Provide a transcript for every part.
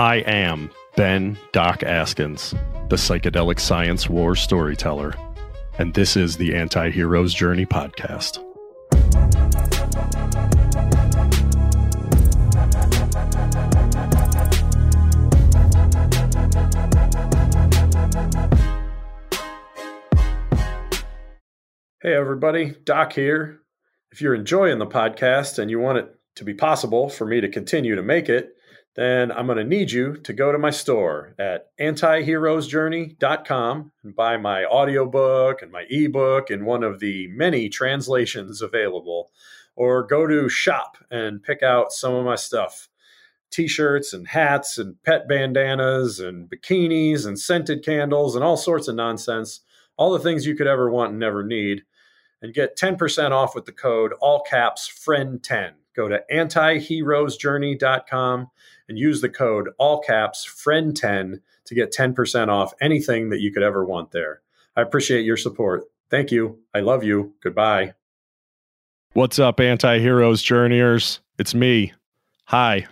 I am Ben Doc Askins, the psychedelic science war storyteller, and this is the Anti Hero's Journey podcast. Hey, everybody, Doc here. If you're enjoying the podcast and you want it to be possible for me to continue to make it, then I'm going to need you to go to my store at antiheroesjourney.com and buy my audiobook and my ebook in one of the many translations available, or go to shop and pick out some of my stuff t shirts and hats and pet bandanas and bikinis and scented candles and all sorts of nonsense. All the things you could ever want and never need. And get 10% off with the code all caps friend10. Go to antiheroesjourney.com and use the code all caps friend10 to get 10% off anything that you could ever want there. I appreciate your support. Thank you. I love you. Goodbye. What's up, anti heroes journeyers? It's me. Hi.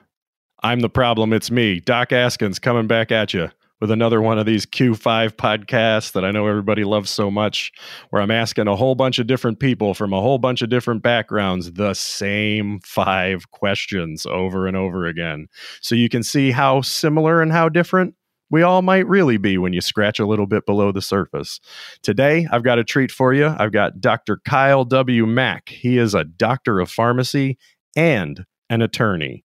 I'm the problem. It's me, Doc Askins, coming back at you with another one of these Q5 podcasts that I know everybody loves so much, where I'm asking a whole bunch of different people from a whole bunch of different backgrounds the same five questions over and over again. So you can see how similar and how different we all might really be when you scratch a little bit below the surface. Today, I've got a treat for you. I've got Dr. Kyle W. Mack. He is a doctor of pharmacy and an attorney.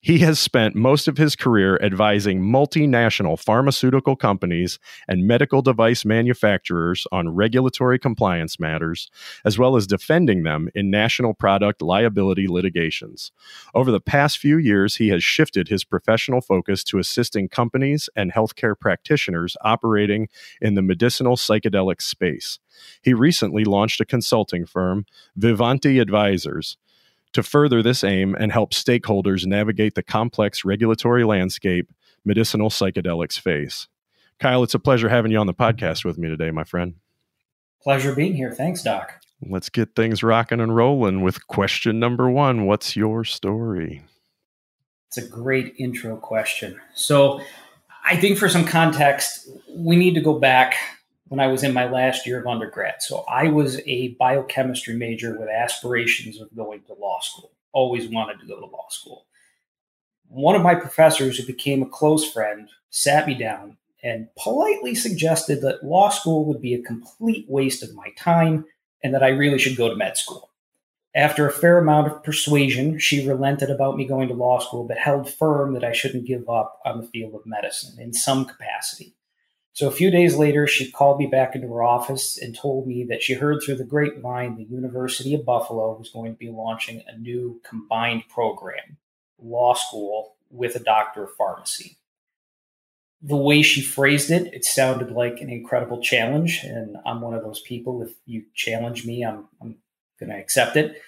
He has spent most of his career advising multinational pharmaceutical companies and medical device manufacturers on regulatory compliance matters, as well as defending them in national product liability litigations. Over the past few years, he has shifted his professional focus to assisting companies and healthcare practitioners operating in the medicinal psychedelic space. He recently launched a consulting firm, Vivante Advisors to further this aim and help stakeholders navigate the complex regulatory landscape medicinal psychedelics face. Kyle, it's a pleasure having you on the podcast with me today, my friend. Pleasure being here. Thanks, Doc. Let's get things rocking and rolling with question number one What's your story? It's a great intro question. So, I think for some context, we need to go back when I was in my last year of undergrad. So I was a biochemistry major with aspirations of going to law school. Always wanted to go to law school. One of my professors, who became a close friend, sat me down and politely suggested that law school would be a complete waste of my time and that I really should go to med school. After a fair amount of persuasion, she relented about me going to law school, but held firm that I shouldn't give up on the field of medicine in some capacity. So a few days later, she called me back into her office and told me that she heard through the grapevine the University of Buffalo was going to be launching a new combined program, law school with a doctor of pharmacy. The way she phrased it, it sounded like an incredible challenge. And I'm one of those people, if you challenge me, I'm, I'm going to accept it.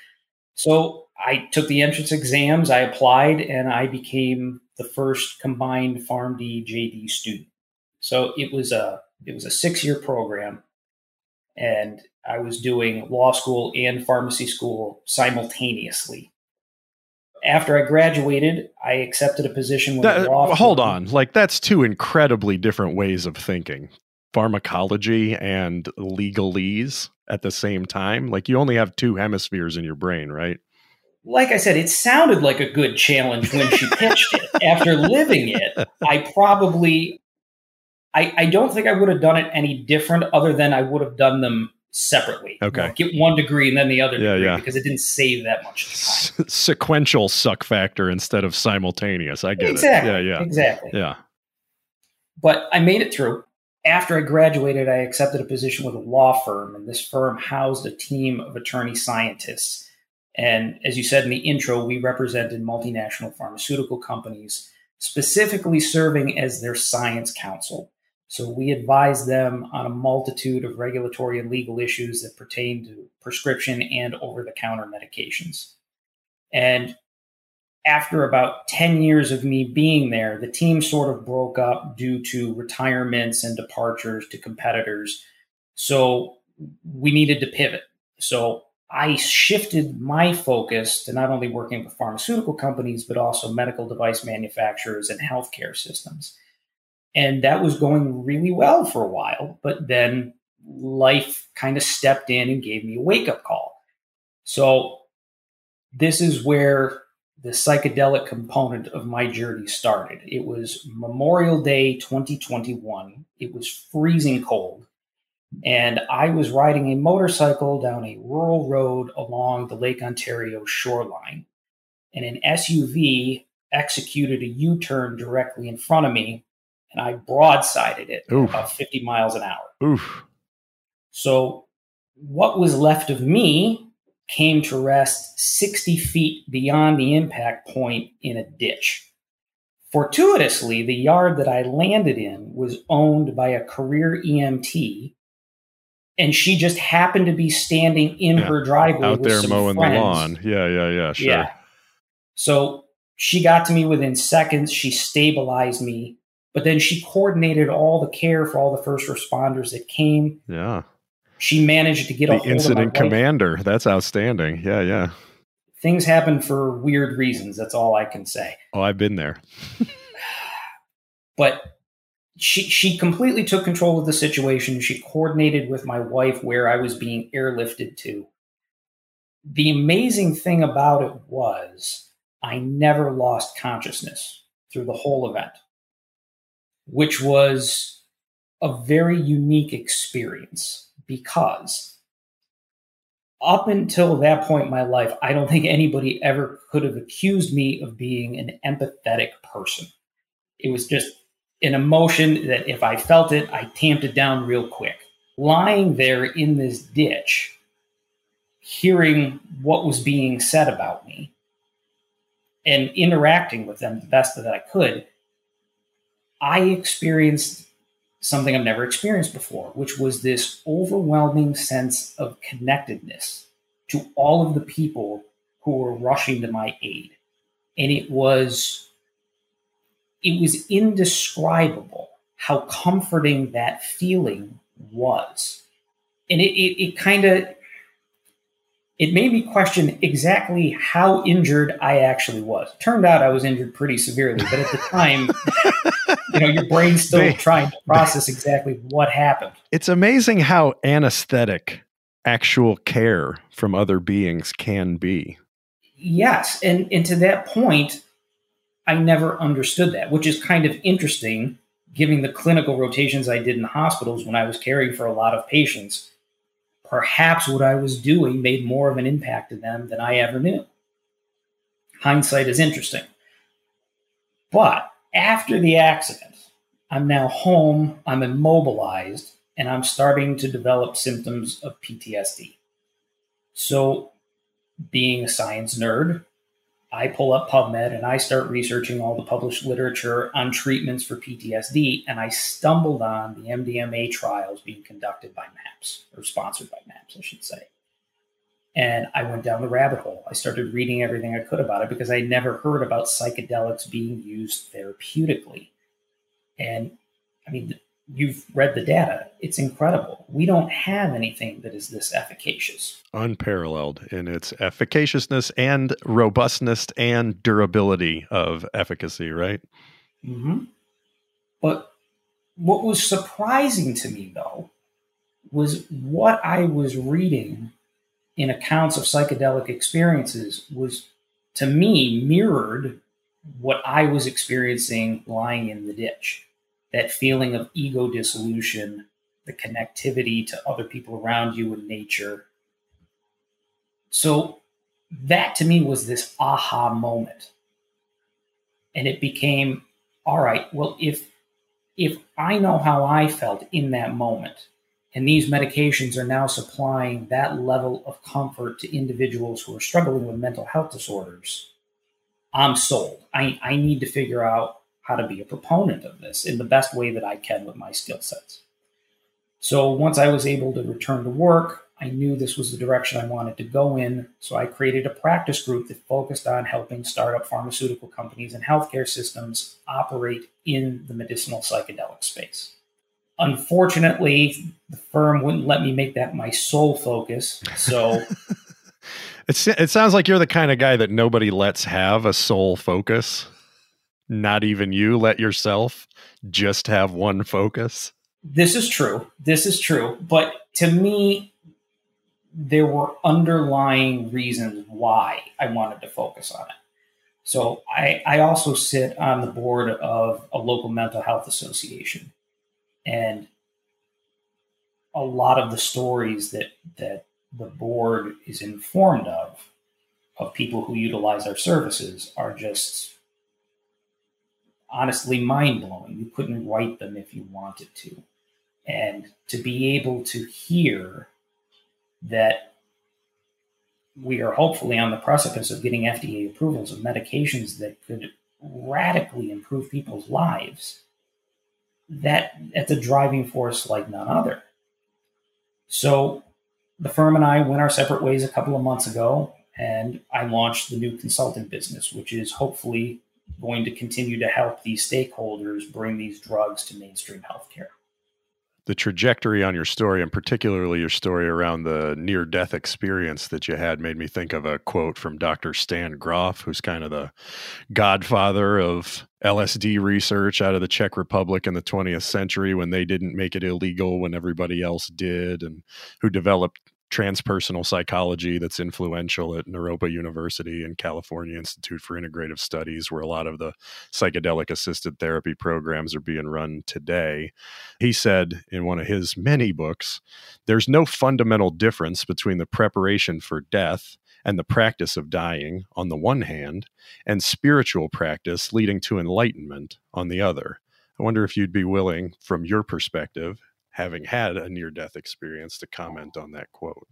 So I took the entrance exams, I applied, and I became the first combined PharmD JD student. So it was a it was a six year program, and I was doing law school and pharmacy school simultaneously. After I graduated, I accepted a position with that, law. Hold on, like that's two incredibly different ways of thinking. Pharmacology and legalese at the same time. Like you only have two hemispheres in your brain, right? like I said, it sounded like a good challenge when she pitched it. After living it, I probably I, I don't think I would have done it any different other than I would have done them separately. Okay. You know, get one degree and then the other yeah, degree yeah. because it didn't save that much time. Sequential suck factor instead of simultaneous. I get exactly, it. Yeah, yeah. Exactly. Yeah. But I made it through. After I graduated, I accepted a position with a law firm, and this firm housed a team of attorney scientists. And as you said in the intro, we represented multinational pharmaceutical companies, specifically serving as their science counsel. So we advise them on a multitude of regulatory and legal issues that pertain to prescription and over the counter medications. And after about 10 years of me being there, the team sort of broke up due to retirements and departures to competitors. So we needed to pivot. So I shifted my focus to not only working with pharmaceutical companies, but also medical device manufacturers and healthcare systems. And that was going really well for a while. But then life kind of stepped in and gave me a wake up call. So, this is where the psychedelic component of my journey started. It was Memorial Day 2021. It was freezing cold. And I was riding a motorcycle down a rural road along the Lake Ontario shoreline. And an SUV executed a U turn directly in front of me, and I broadsided it Oof. about 50 miles an hour. Oof. So, what was left of me came to rest 60 feet beyond the impact point in a ditch. Fortuitously, the yard that I landed in was owned by a career EMT, and she just happened to be standing in yeah, her driveway out there mowing friends. the lawn. Yeah, yeah, yeah, sure. Yeah. So she got to me within seconds. She stabilized me, but then she coordinated all the care for all the first responders that came. Yeah she managed to get the incident commander. That's outstanding. Yeah, yeah. Things happen for weird reasons. That's all I can say. Oh, I've been there. but she she completely took control of the situation. She coordinated with my wife where I was being airlifted to. The amazing thing about it was I never lost consciousness through the whole event, which was a very unique experience because up until that point in my life, I don't think anybody ever could have accused me of being an empathetic person. It was just an emotion that if I felt it, I tamped it down real quick. Lying there in this ditch, hearing what was being said about me, and interacting with them the best that I could, I experienced something I've never experienced before, which was this overwhelming sense of connectedness to all of the people who were rushing to my aid. And it was it was indescribable how comforting that feeling was. And it, it, it kind of it made me question exactly how injured I actually was. Turned out I was injured pretty severely, but at the time, you know, your brain's still they, trying to process they, exactly what happened. It's amazing how anesthetic actual care from other beings can be. Yes, and and to that point, I never understood that, which is kind of interesting, given the clinical rotations I did in hospitals when I was caring for a lot of patients perhaps what I was doing made more of an impact to them than I ever knew. Hindsight is interesting. But after the accident, I'm now home, I'm immobilized, and I'm starting to develop symptoms of PTSD. So, being a science nerd, I pull up PubMed and I start researching all the published literature on treatments for PTSD, and I stumbled on the MDMA trials being conducted by MAPS, or sponsored by MAPS, I should say. And I went down the rabbit hole. I started reading everything I could about it because I never heard about psychedelics being used therapeutically. And I mean, you've read the data. It's incredible. We don't have anything that is this efficacious. Unparalleled in its efficaciousness and robustness and durability of efficacy, right? Mm-hmm. But what was surprising to me, though, was what I was reading in accounts of psychedelic experiences was, to me, mirrored what I was experiencing lying in the ditch that feeling of ego dissolution, the connectivity to other people around you and nature. So that to me was this aha moment. And it became, all right, well, if if I know how I felt in that moment, and these medications are now supplying that level of comfort to individuals who are struggling with mental health disorders, I'm sold. I, I need to figure out how to be a proponent of this in the best way that I can with my skill sets. So once I was able to return to work, I knew this was the direction I wanted to go in. So I created a practice group that focused on helping startup pharmaceutical companies and healthcare systems operate in the medicinal psychedelic space. Unfortunately, the firm wouldn't let me make that my sole focus. So It's, it sounds like you're the kind of guy that nobody lets have a sole focus. Not even you let yourself just have one focus. This is true. This is true. But to me, there were underlying reasons why I wanted to focus on it. So I, I also sit on the board of a local mental health association. And a lot of the stories that, that the board is informed of, of people who utilize our services, are just honestly mind blowing. You couldn't write them if you wanted to. And to be able to hear that we are hopefully on the precipice of getting FDA approvals of medications that could radically improve people's lives. That that's a driving force like none other. So the firm and I went our separate ways a couple of months ago, and I launched the new consulting business, which is hopefully going to continue to help these stakeholders bring these drugs to mainstream healthcare the trajectory on your story, and particularly your story around the near death experience that you had, made me think of a quote from Dr. Stan Grof, who's kind of the godfather of LSD research out of the Czech Republic in the 20th century when they didn't make it illegal when everybody else did, and who developed transpersonal psychology that's influential at Naropa University and California Institute for Integrative Studies, where a lot of the psychedelic assisted therapy programs are being run today. He said in one of his many books there's no fundamental difference between the preparation for death and the practice of dying on the one hand, and spiritual practice leading to enlightenment on the other. I wonder if you'd be willing, from your perspective, having had a near death experience to comment on that quote.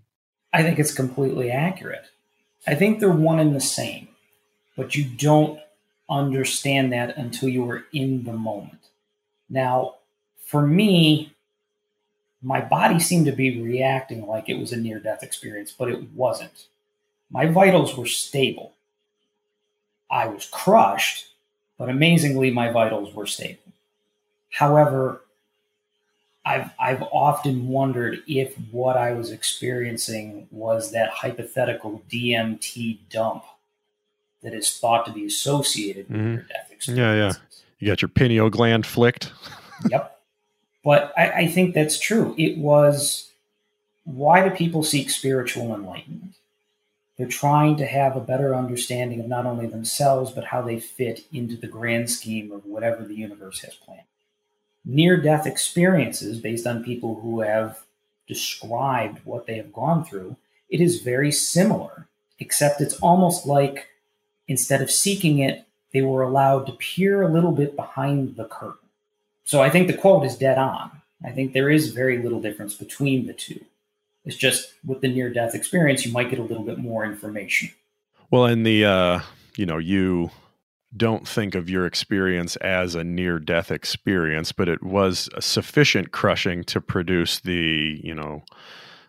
I think it's completely accurate. I think they're one and the same, but you don't understand that until you are in the moment. Now, for me, my body seemed to be reacting like it was a near death experience, but it wasn't. My vitals were stable. I was crushed, but amazingly, my vitals were stable. However, I've I've often wondered if what I was experiencing was that hypothetical DMT dump that is thought to be associated with mm-hmm. your death experience. Yeah, yeah. You got your pineal gland flicked. yep. But I, I think that's true. It was why do people seek spiritual enlightenment? They're trying to have a better understanding of not only themselves, but how they fit into the grand scheme of whatever the universe has planned near death experiences based on people who have described what they have gone through, it is very similar, except it's almost like instead of seeking it, they were allowed to peer a little bit behind the curtain. So I think the quote is dead on. I think there is very little difference between the two. It's just with the near death experience, you might get a little bit more information. Well, in the, uh, you know, you don't think of your experience as a near death experience, but it was sufficient crushing to produce the, you know,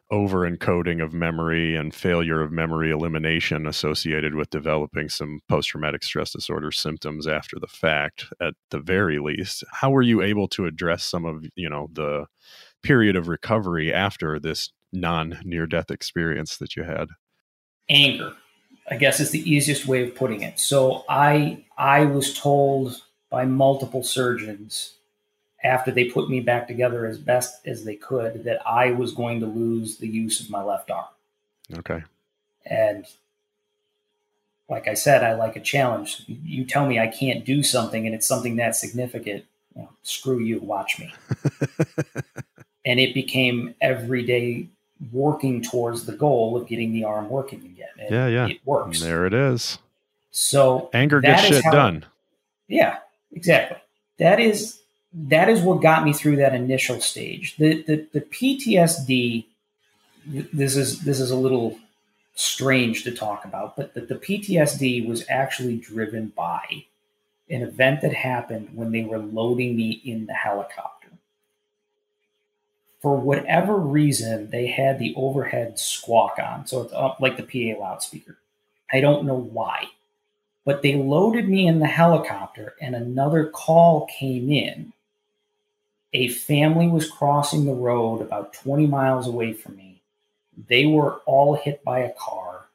over encoding of memory and failure of memory elimination associated with developing some post traumatic stress disorder symptoms after the fact at the very least. How were you able to address some of you know the period of recovery after this non near death experience that you had? Anger I guess is the easiest way of putting it. So I I was told by multiple surgeons after they put me back together as best as they could that I was going to lose the use of my left arm. Okay. And like I said, I like a challenge. You tell me I can't do something and it's something that significant. You know, screw you, watch me. and it became everyday working towards the goal of getting the arm working again. And yeah, yeah. It works. There it is. So anger gets shit how, done. Yeah, exactly. That is that is what got me through that initial stage. The the, the PTSD this is this is a little strange to talk about, but the, the PTSD was actually driven by an event that happened when they were loading me in the helicopter for whatever reason, they had the overhead squawk on. So it's up like the PA loudspeaker. I don't know why. But they loaded me in the helicopter, and another call came in. A family was crossing the road about 20 miles away from me. They were all hit by a car.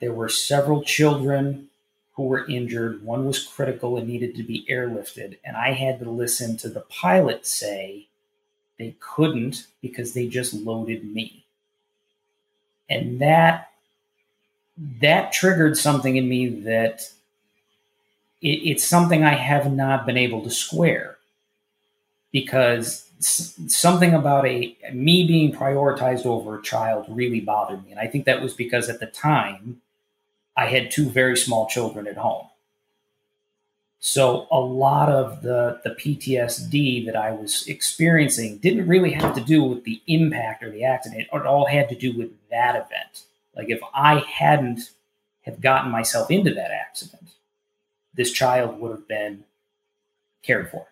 There were several children who were injured. One was critical and needed to be airlifted. And I had to listen to the pilot say they couldn't because they just loaded me. And that that triggered something in me that it, it's something I have not been able to square because something about a me being prioritized over a child really bothered me and i think that was because at the time I had two very small children at home. So a lot of the, the PTSD that I was experiencing didn't really have to do with the impact or the accident. It all had to do with that event. Like if I hadn't have gotten myself into that accident, this child would have been cared for.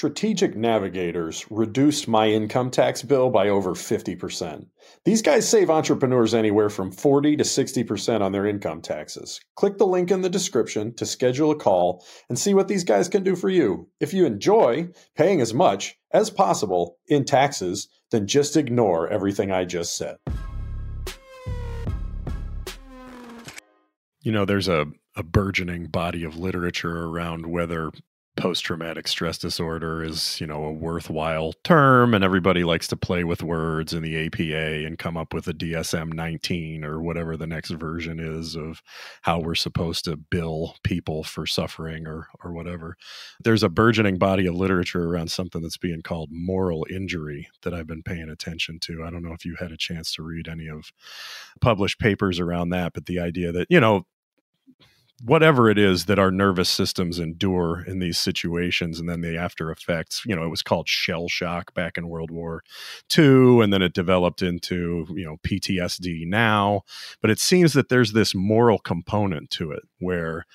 Strategic Navigators reduced my income tax bill by over 50%. These guys save entrepreneurs anywhere from 40 to 60% on their income taxes. Click the link in the description to schedule a call and see what these guys can do for you. If you enjoy paying as much as possible in taxes, then just ignore everything I just said. You know, there's a, a burgeoning body of literature around whether post traumatic stress disorder is, you know, a worthwhile term and everybody likes to play with words in the APA and come up with a DSM 19 or whatever the next version is of how we're supposed to bill people for suffering or or whatever. There's a burgeoning body of literature around something that's being called moral injury that I've been paying attention to. I don't know if you had a chance to read any of published papers around that, but the idea that, you know, whatever it is that our nervous systems endure in these situations and then the after effects you know it was called shell shock back in world war ii and then it developed into you know ptsd now. But it seems that there's this moral component to it where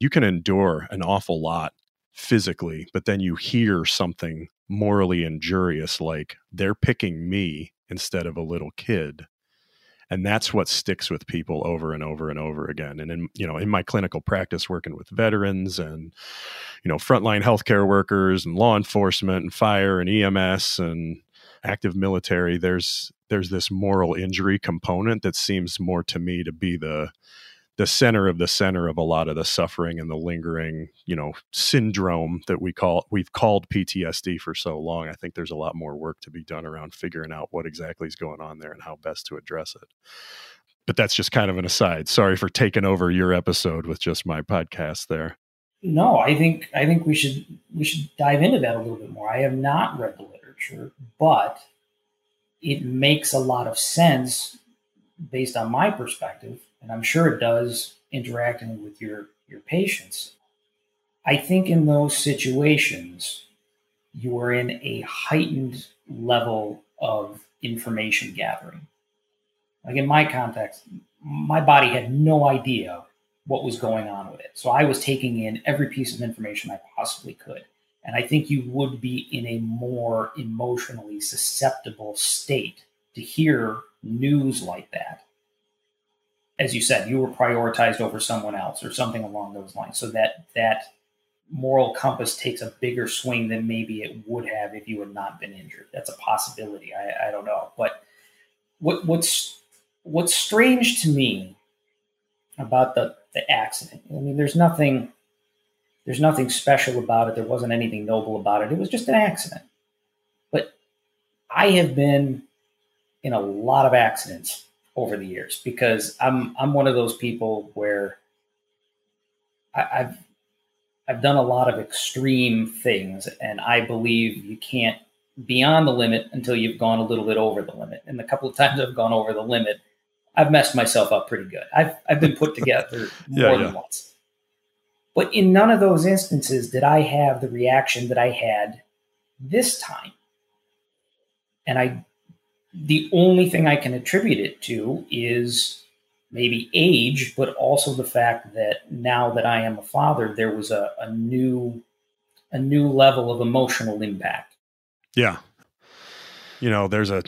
you can endure an awful lot physically but then you hear something morally injurious like they're picking me instead of a little kid and that's what sticks with people over and over and over again. And in you know in my clinical practice working with veterans and you know frontline healthcare workers and law enforcement and fire and EMS and active military there's there's this moral injury component that seems more to me to be the the center of the center of a lot of the suffering and the lingering, you know, syndrome that we call we've called PTSD for so long. I think there's a lot more work to be done around figuring out what exactly is going on there and how best to address it. But that's just kind of an aside. Sorry for taking over your episode with just my podcast there. No, I think I think we should we should dive into that a little bit more. I have not read the literature, but it makes a lot of sense based on my perspective and I'm sure it does interacting with your, your patients. I think in those situations, you are in a heightened level of information gathering. Like in my context, my body had no idea what was going on with it. So I was taking in every piece of information I possibly could. And I think you would be in a more emotionally susceptible state to hear news like that as you said, you were prioritized over someone else or something along those lines. So that that moral compass takes a bigger swing than maybe it would have if you had not been injured. That's a possibility. I, I don't know. But what what's what's strange to me about the, the accident, I mean, there's nothing there's nothing special about it. There wasn't anything noble about it. It was just an accident. But I have been in a lot of accidents over the years because I'm I'm one of those people where I, have I've done a lot of extreme things, and I believe you can't beyond the limit until you've gone a little bit over the limit. And the couple of times I've gone over the limit, I've messed myself up pretty good. I've I've been put together more yeah. than once. But in none of those instances did I have the reaction that I had this time. And I the only thing I can attribute it to is maybe age, but also the fact that now that I am a father, there was a, a new a new level of emotional impact. Yeah. You know, there's a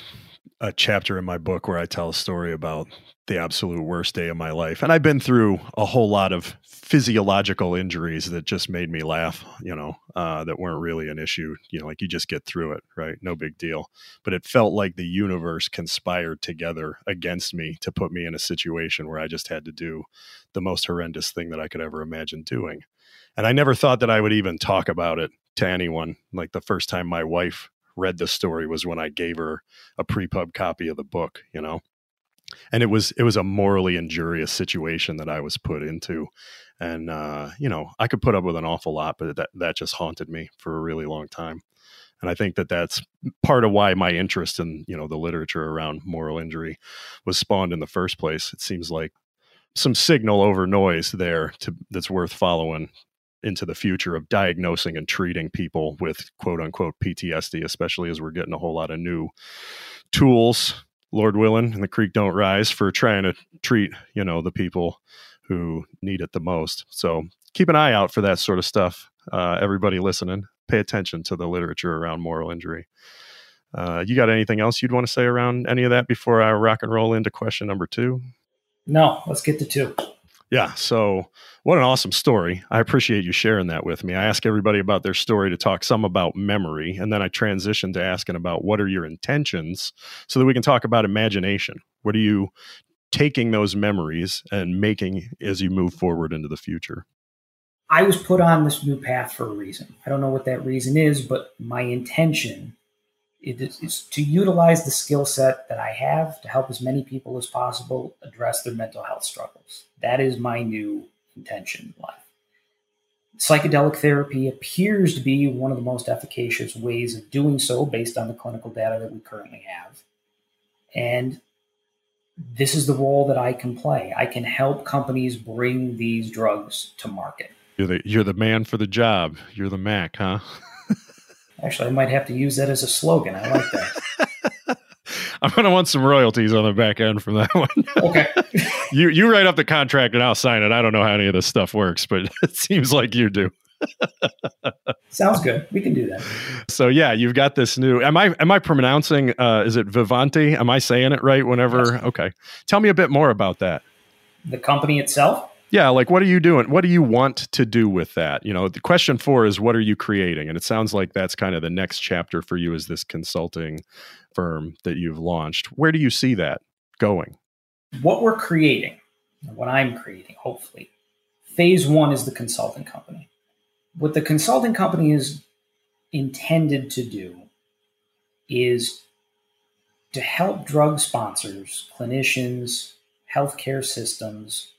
a chapter in my book where I tell a story about the absolute worst day of my life. And I've been through a whole lot of physiological injuries that just made me laugh, you know, uh, that weren't really an issue. You know, like you just get through it, right? No big deal. But it felt like the universe conspired together against me to put me in a situation where I just had to do the most horrendous thing that I could ever imagine doing. And I never thought that I would even talk about it to anyone. Like the first time my wife read the story was when I gave her a pre-pub copy of the book, you know and it was it was a morally injurious situation that I was put into, and uh, you know I could put up with an awful lot, but that that just haunted me for a really long time, and I think that that's part of why my interest in you know the literature around moral injury was spawned in the first place. It seems like some signal over noise there to that's worth following into the future of diagnosing and treating people with quote unquote PTSD, especially as we're getting a whole lot of new tools Lord willing, and the creek don't rise for trying to treat, you know, the people who need it the most. So keep an eye out for that sort of stuff. Uh, everybody listening, pay attention to the literature around moral injury. Uh, you got anything else you'd want to say around any of that before I rock and roll into question number two? No, let's get to two. Yeah. So, what an awesome story. I appreciate you sharing that with me. I ask everybody about their story to talk some about memory, and then I transition to asking about what are your intentions so that we can talk about imagination. What are you taking those memories and making as you move forward into the future? I was put on this new path for a reason. I don't know what that reason is, but my intention is, is to utilize the skill set that I have to help as many people as possible address their mental health struggles. That is my new intention in life. Psychedelic therapy appears to be one of the most efficacious ways of doing so based on the clinical data that we currently have. And this is the role that I can play. I can help companies bring these drugs to market. You're the you're the man for the job. You're the Mac, huh? Actually, I might have to use that as a slogan. I like that. I'm gonna want some royalties on the back end from that one. okay. you you write up the contract and I'll sign it. I don't know how any of this stuff works, but it seems like you do. Sounds good. We can do that. So yeah, you've got this new. Am I am I pronouncing? Uh, is it Vivante? Am I saying it right? Whenever yes. okay, tell me a bit more about that. The company itself yeah like what are you doing what do you want to do with that you know the question four is what are you creating and it sounds like that's kind of the next chapter for you is this consulting firm that you've launched where do you see that going? What we're creating what i'm creating hopefully phase one is the consulting company. What the consulting company is intended to do is to help drug sponsors clinicians healthcare systems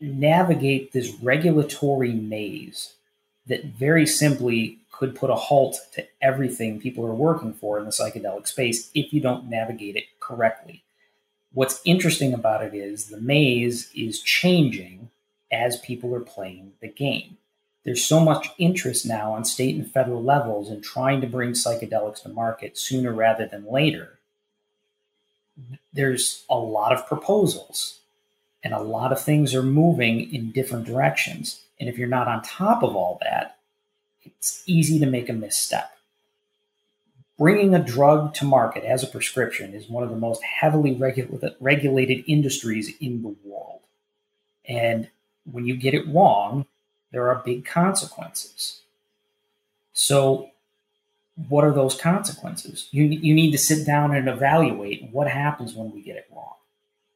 navigate this regulatory maze that very simply could put a halt to everything people are working for in the psychedelic space if you don't navigate it correctly. What's interesting about it is the maze is changing as people are playing the game. There's so much interest now on state and federal levels in trying to bring psychedelics to market sooner rather than later. There's a lot of proposals and a lot of things are moving in different directions. And if you're not on top of all that, it's easy to make a misstep. Bringing a drug to market as a prescription is one of the most heavily regulated, industries in the world. And when you get it wrong, there are big consequences. So, what are those consequences? You, you need to sit down and evaluate what happens when we get it wrong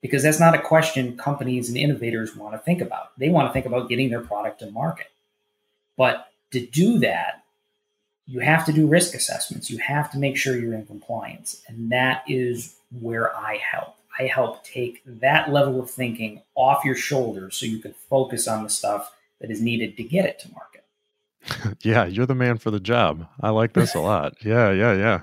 because that's not a question companies and innovators want to think about. They want to think about getting their product to market. But to do that, you have to do risk assessments. You have to make sure you're in compliance. And that is where I help. I help take that level of thinking off your shoulders so you can focus on the stuff that is needed to get it to market. yeah, you're the man for the job. I like this a lot. Yeah, yeah, yeah.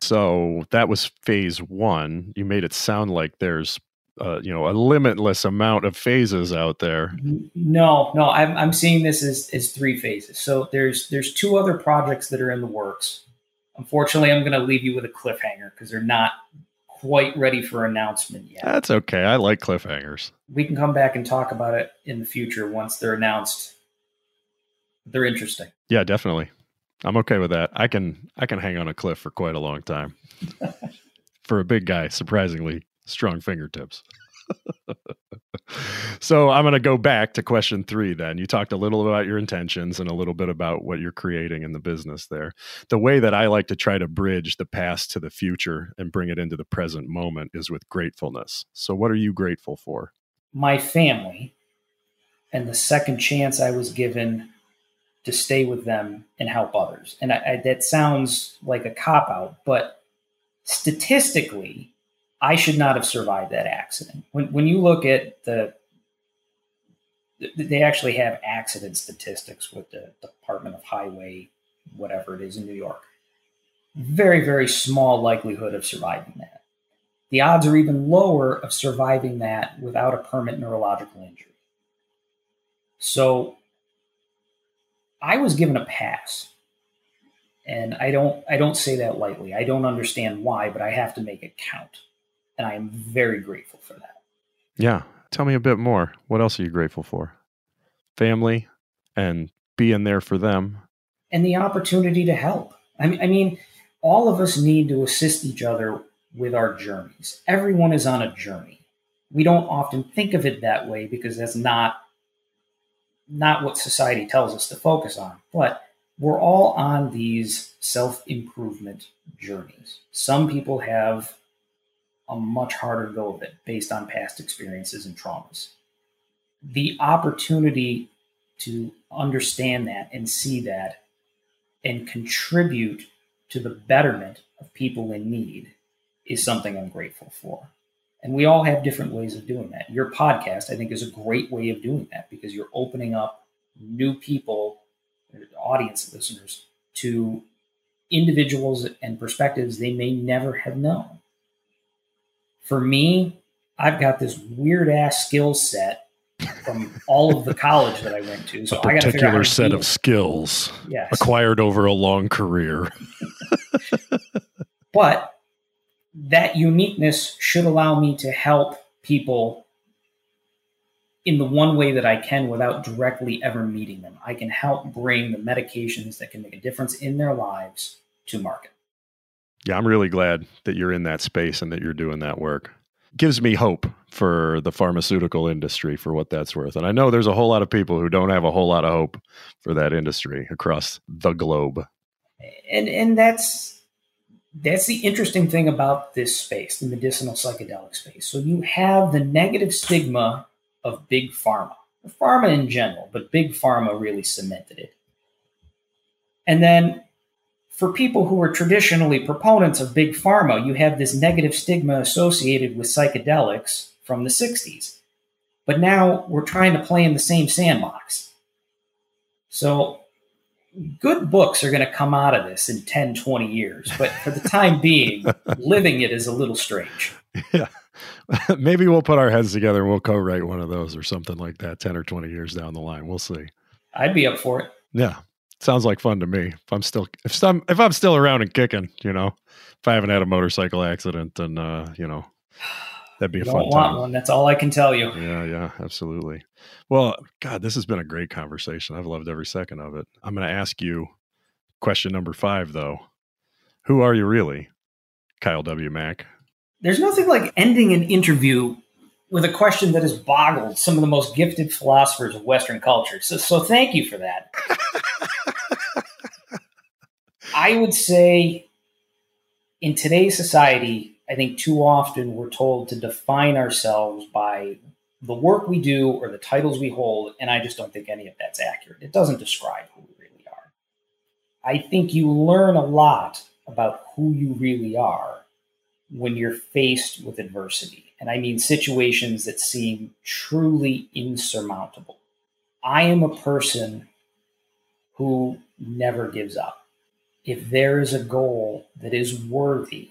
So that was phase one. You made it sound like there's uh, you know a limitless amount of phases out there. No, no, I'm, I'm seeing this as, as three phases. So there's there's two other projects that are in the works. Unfortunately, I'm going to leave you with a cliffhanger because they're not quite ready for announcement yet. That's okay. I like cliffhangers. We can come back and talk about it in the future once they're announced. They're interesting. Yeah, definitely. I'm okay with that. I can I can hang on a cliff for quite a long time. for a big guy, surprisingly Strong fingertips. so I'm going to go back to question three then. You talked a little about your intentions and a little bit about what you're creating in the business there. The way that I like to try to bridge the past to the future and bring it into the present moment is with gratefulness. So, what are you grateful for? My family and the second chance I was given to stay with them and help others. And I, I, that sounds like a cop out, but statistically, I should not have survived that accident. When, when you look at the, they actually have accident statistics with the Department of Highway, whatever it is in New York. Very, very small likelihood of surviving that. The odds are even lower of surviving that without a permanent neurological injury. So I was given a pass. And I don't I don't say that lightly. I don't understand why, but I have to make it count. And I am very grateful for that. Yeah. Tell me a bit more. What else are you grateful for? Family and being there for them. And the opportunity to help. I mean, I mean, all of us need to assist each other with our journeys. Everyone is on a journey. We don't often think of it that way because that's not not what society tells us to focus on, but we're all on these self improvement journeys. Some people have a much harder go of it based on past experiences and traumas. The opportunity to understand that and see that and contribute to the betterment of people in need is something I'm grateful for. And we all have different ways of doing that. Your podcast, I think, is a great way of doing that because you're opening up new people, audience listeners, to individuals and perspectives they may never have known. For me, I've got this weird ass skill set from all of the college that I went to. So I got a particular set of skills yes. acquired over a long career. but that uniqueness should allow me to help people in the one way that I can without directly ever meeting them. I can help bring the medications that can make a difference in their lives to market. Yeah, I'm really glad that you're in that space and that you're doing that work. Gives me hope for the pharmaceutical industry for what that's worth. And I know there's a whole lot of people who don't have a whole lot of hope for that industry across the globe. And and that's that's the interesting thing about this space, the medicinal psychedelic space. So you have the negative stigma of big pharma, pharma in general, but big pharma really cemented it. And then for people who are traditionally proponents of big pharma, you have this negative stigma associated with psychedelics from the 60s. But now we're trying to play in the same sandbox. So good books are going to come out of this in 10, 20 years. But for the time being, living it is a little strange. Yeah. Maybe we'll put our heads together and we'll co write one of those or something like that 10 or 20 years down the line. We'll see. I'd be up for it. Yeah. Sounds like fun to me. If I'm still if some if I'm still around and kicking, you know, if I haven't had a motorcycle accident then uh, you know, that'd be a fun time. One. That's all I can tell you. Yeah, yeah, absolutely. Well, God, this has been a great conversation. I've loved every second of it. I'm going to ask you question number five, though. Who are you really, Kyle W. Mack? There's nothing like ending an interview with a question that has boggled some of the most gifted philosophers of Western culture. So, so thank you for that. I would say in today's society, I think too often we're told to define ourselves by the work we do or the titles we hold, and I just don't think any of that's accurate. It doesn't describe who we really are. I think you learn a lot about who you really are when you're faced with adversity. And I mean situations that seem truly insurmountable. I am a person who never gives up. If there is a goal that is worthy,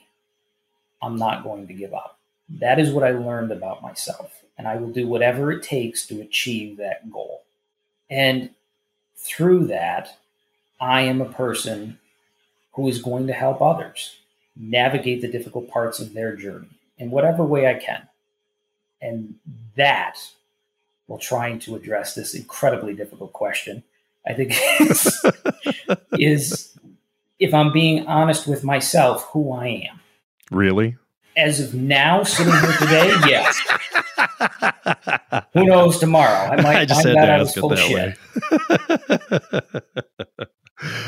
I'm not going to give up. That is what I learned about myself. And I will do whatever it takes to achieve that goal. And through that, I am a person who is going to help others navigate the difficult parts of their journey in whatever way I can. And that, while trying to address this incredibly difficult question, I think is, is if I'm being honest with myself, who I am. Really? as of now, sitting here today, yes. Who knows tomorrow? I might I just find had to ask it that way.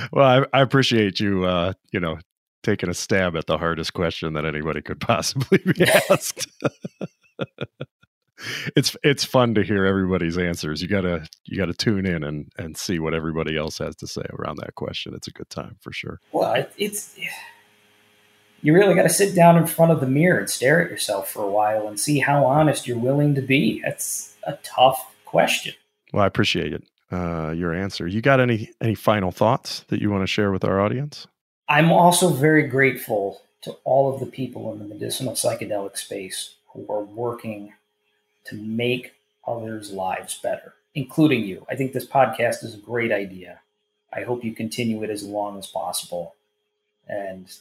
well, I, I, appreciate you, uh, you know, taking a stab at the hardest question that anybody could possibly be asked. It's it's fun to hear everybody's answers. You gotta you gotta tune in and and see what everybody else has to say around that question. It's a good time for sure. Well, it's you really got to sit down in front of the mirror and stare at yourself for a while and see how honest you're willing to be. That's a tough question. Well, I appreciate it. Uh, your answer. You got any any final thoughts that you want to share with our audience? I'm also very grateful to all of the people in the medicinal psychedelic space who are working to make others' lives better, including you. I think this podcast is a great idea. I hope you continue it as long as possible. And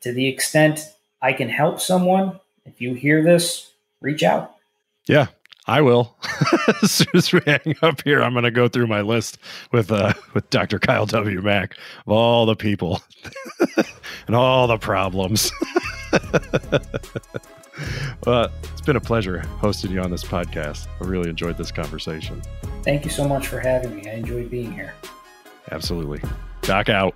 to the extent I can help someone, if you hear this, reach out. Yeah, I will. as soon as we hang up here, I'm going to go through my list with uh, with Dr. Kyle W. Mack of all the people and all the problems. well, it's been a pleasure hosting you on this podcast. I really enjoyed this conversation. Thank you so much for having me. I enjoyed being here. Absolutely. Doc out.